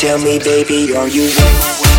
tell me, baby, are you?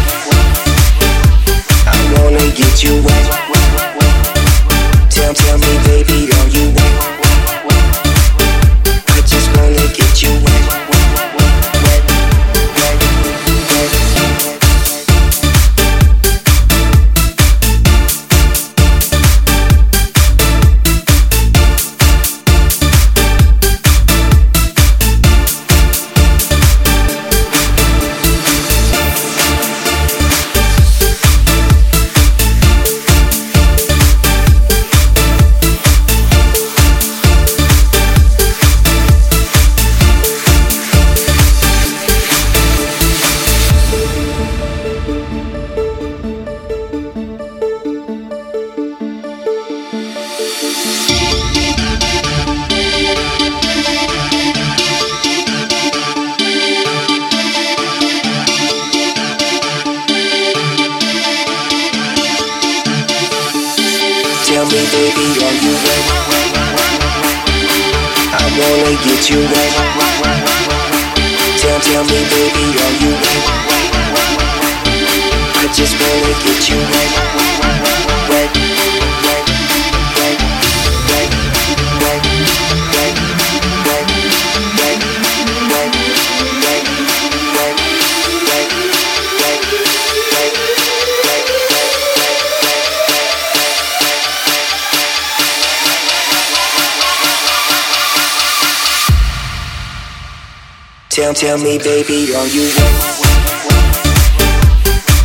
tell me, baby, are you wet?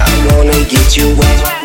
I wanna get you wet.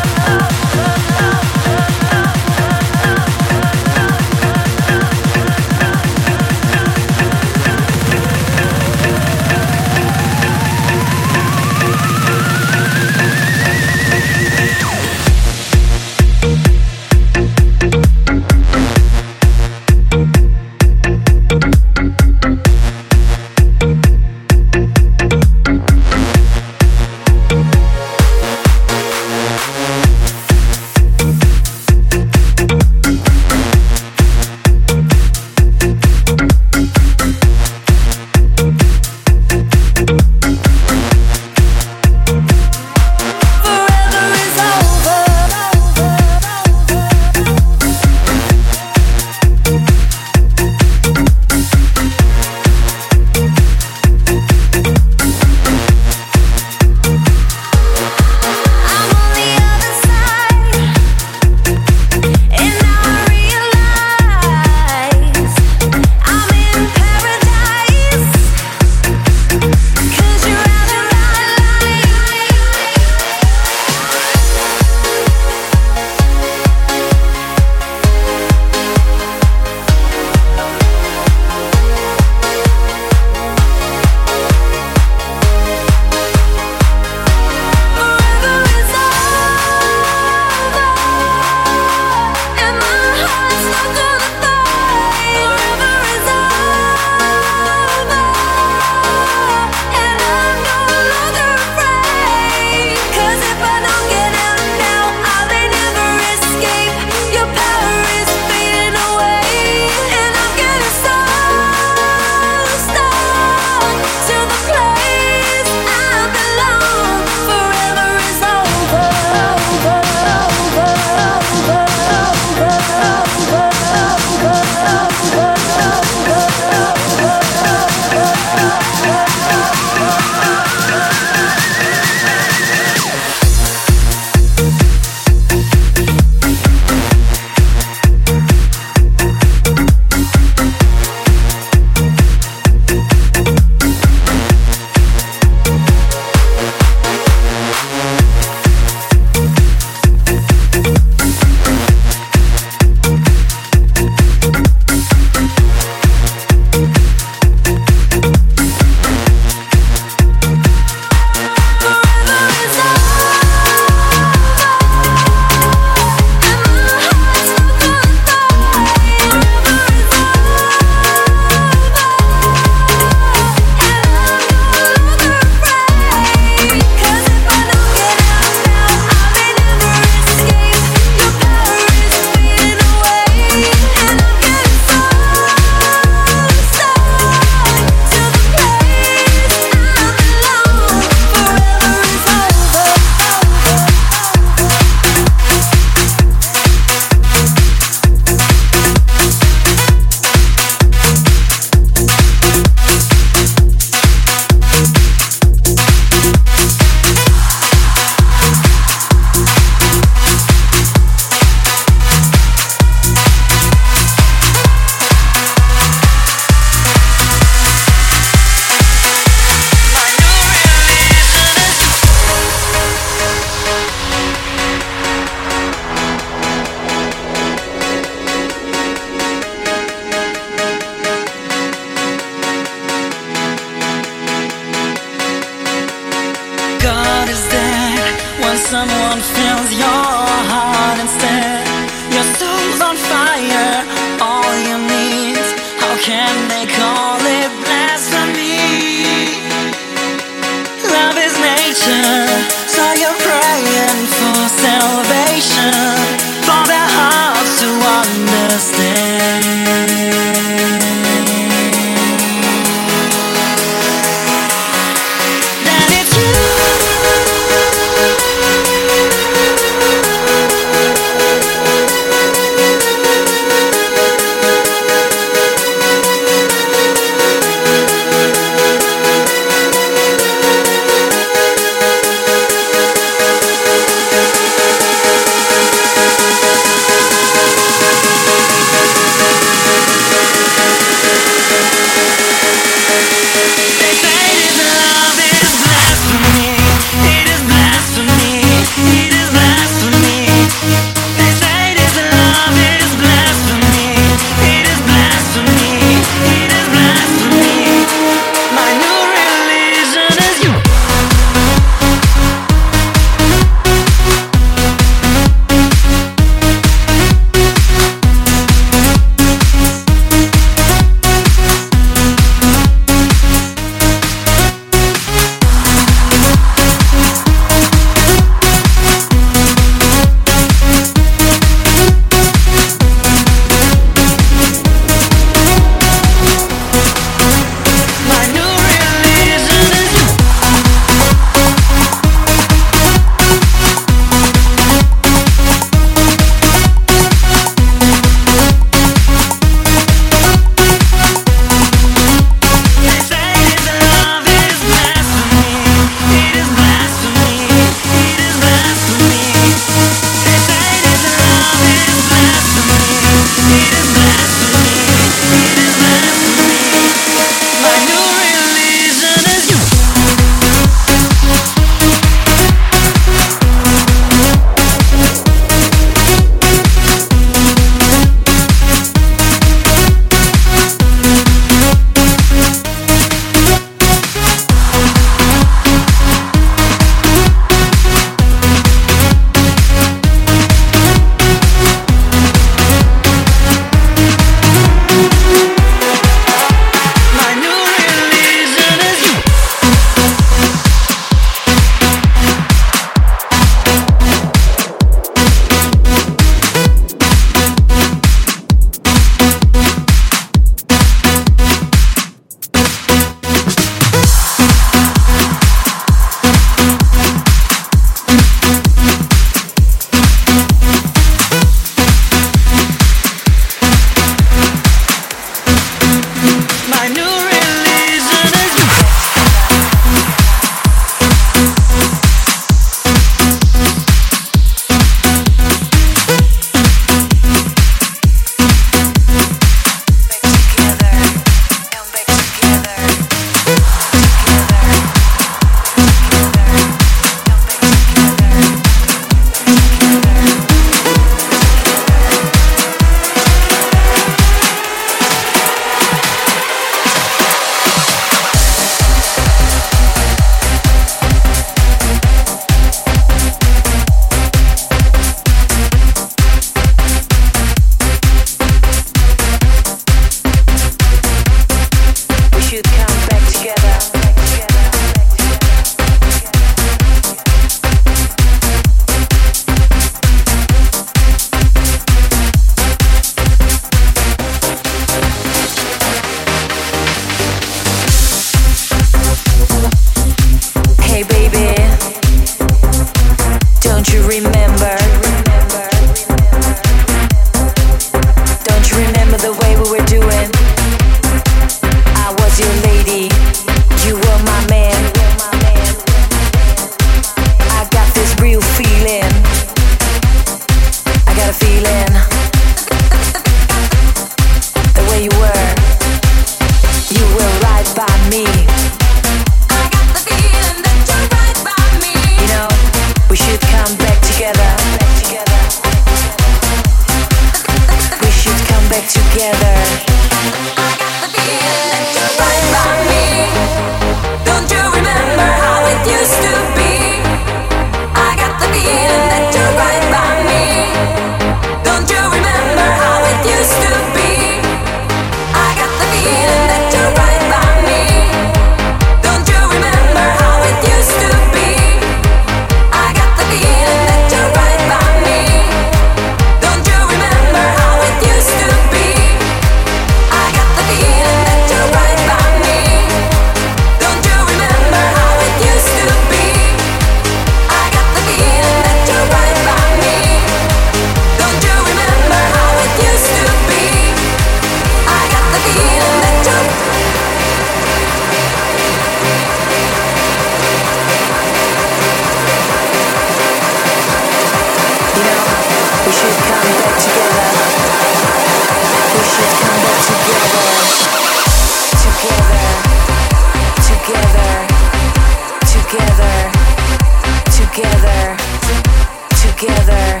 together,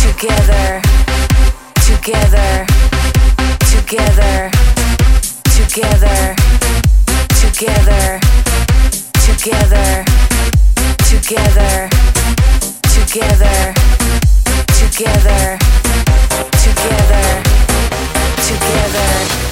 together, together, together, together, together, together, together, together, together, together, together.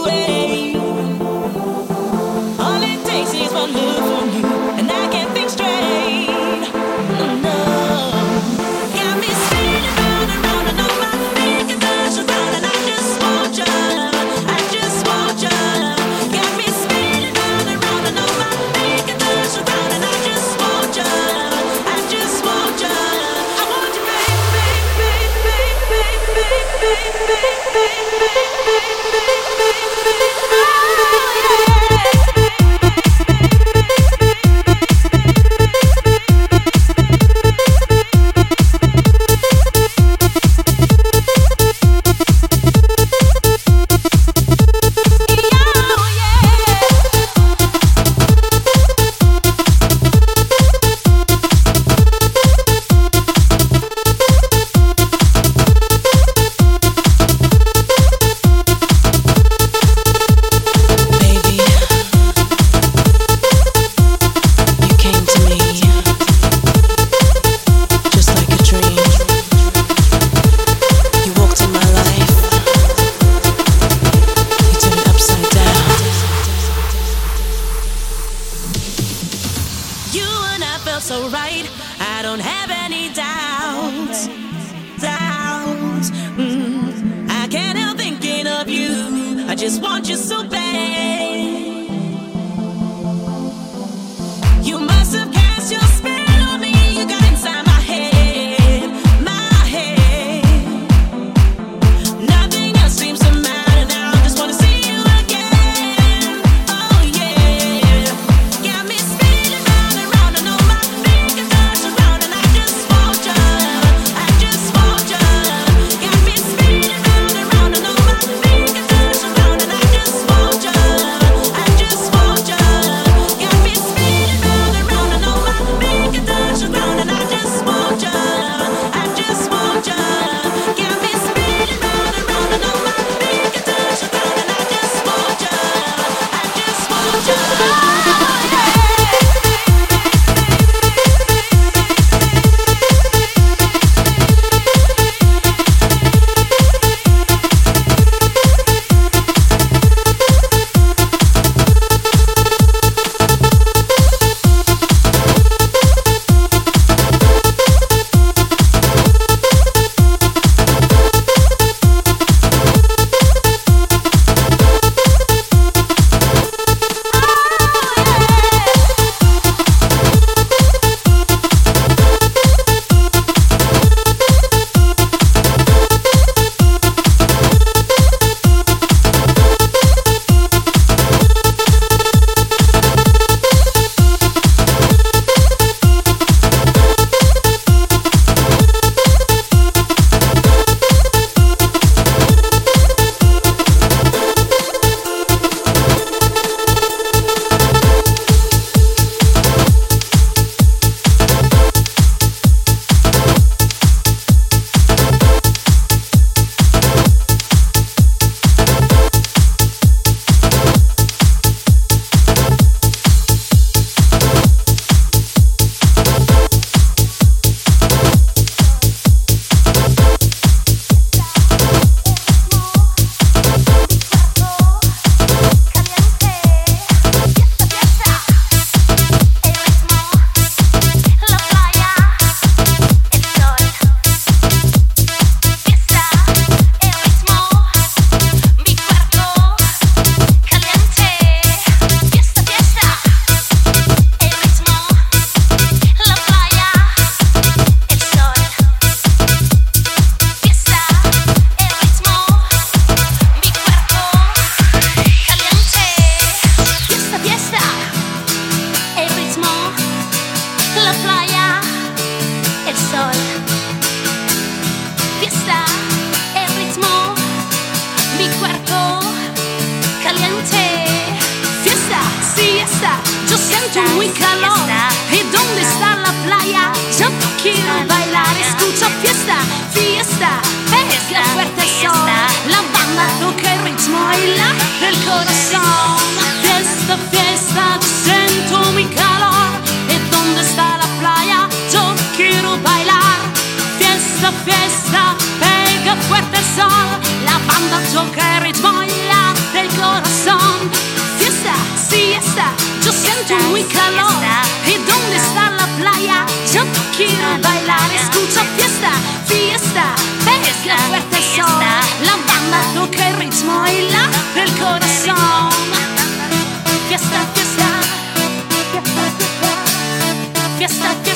Jure gira, bailar, escucha, fiesta, fiesta, ves que fuerte son la banda toca el ritmo y la del corazón. Fiesta, fiesta, fiesta, fiesta. fiesta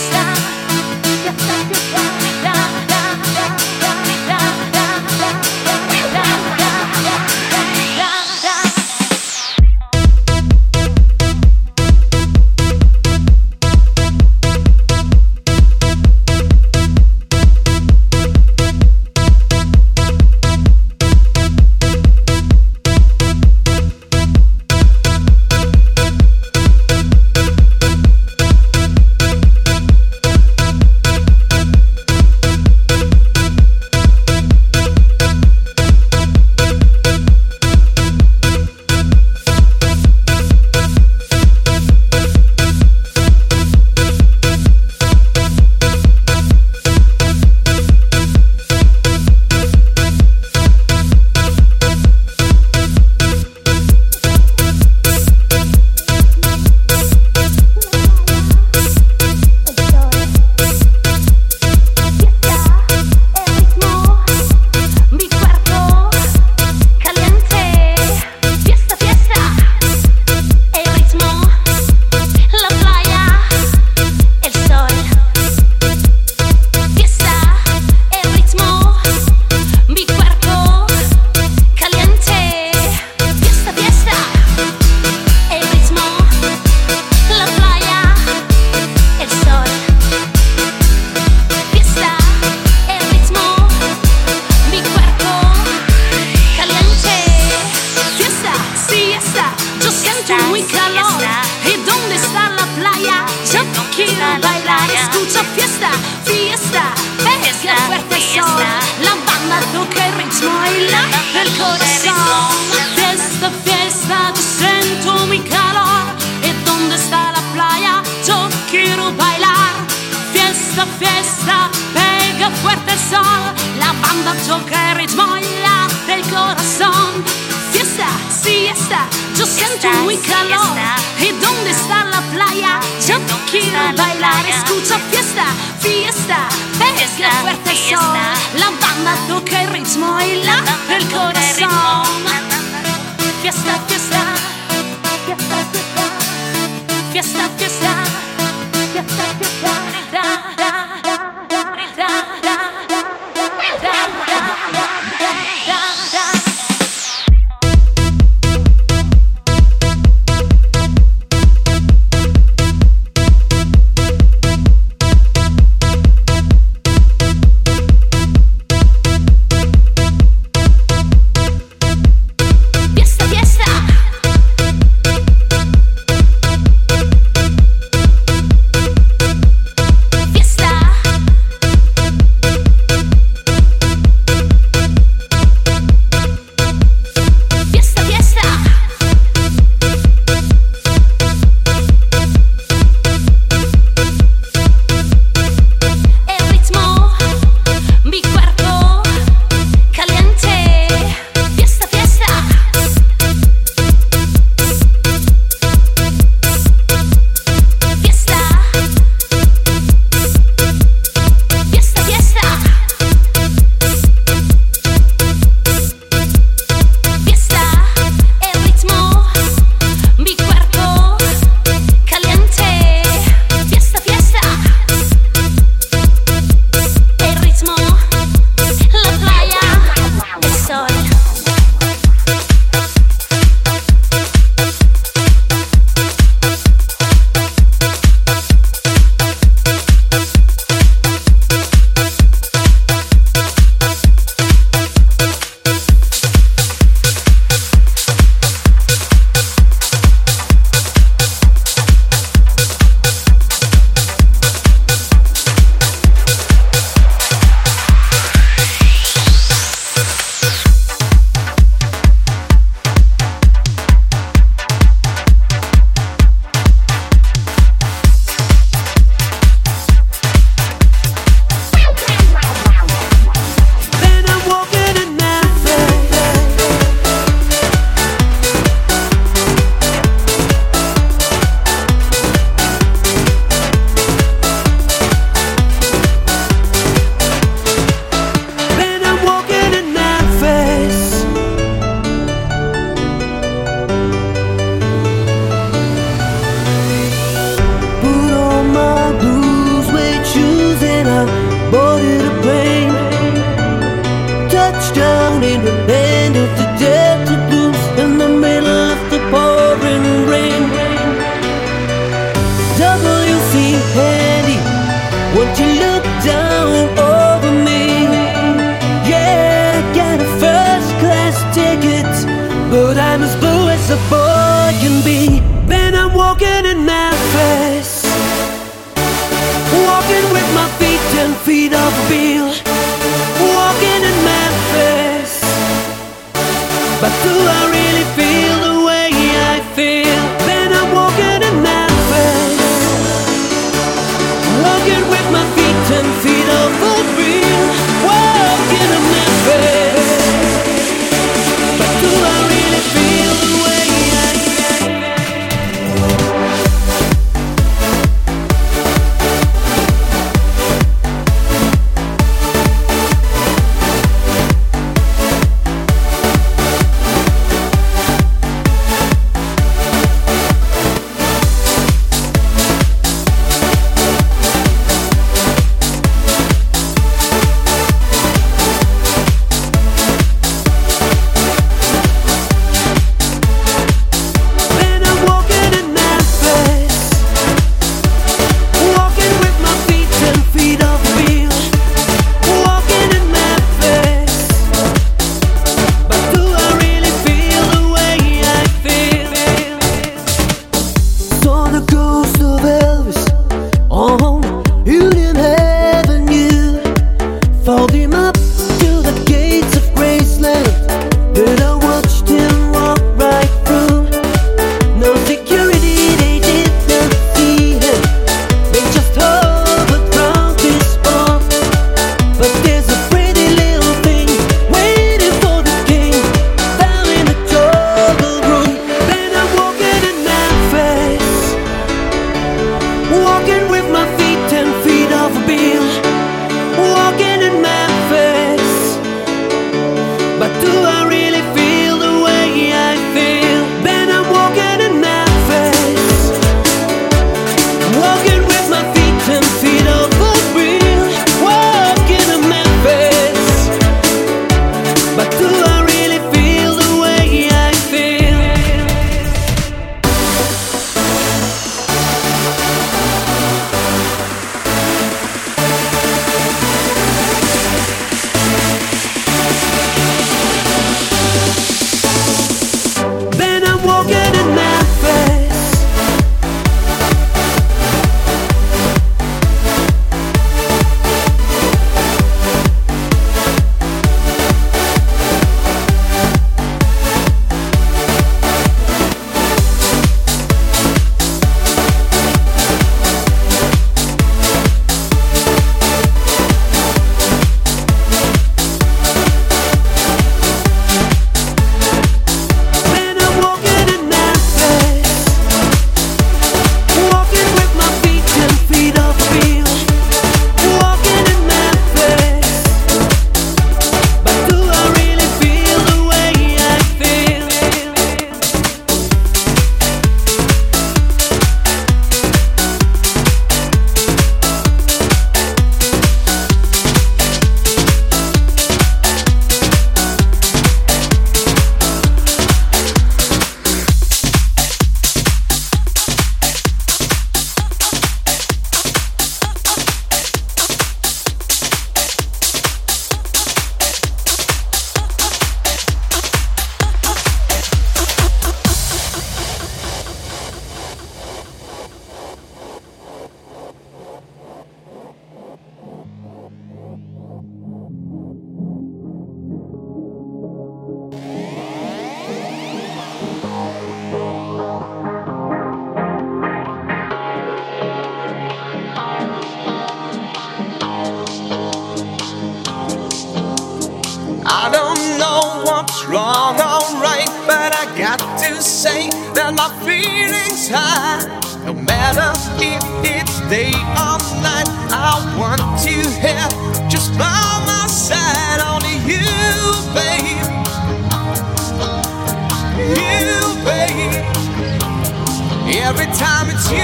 Every time it's you,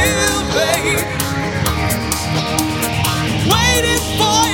babe. Waiting for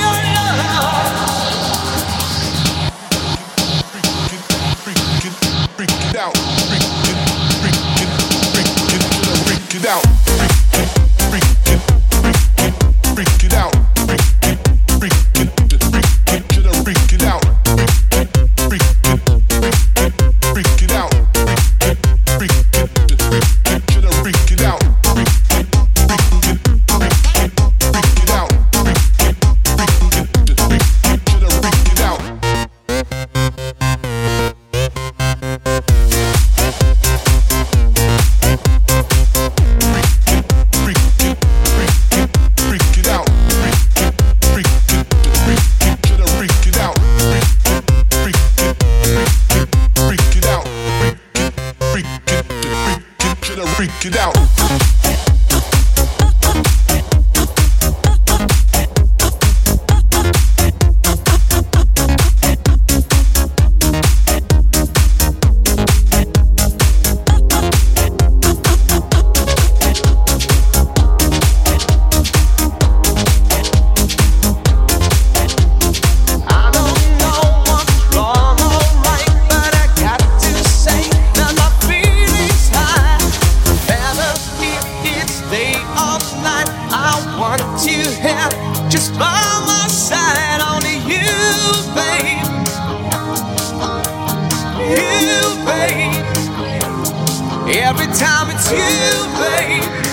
Every time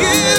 you.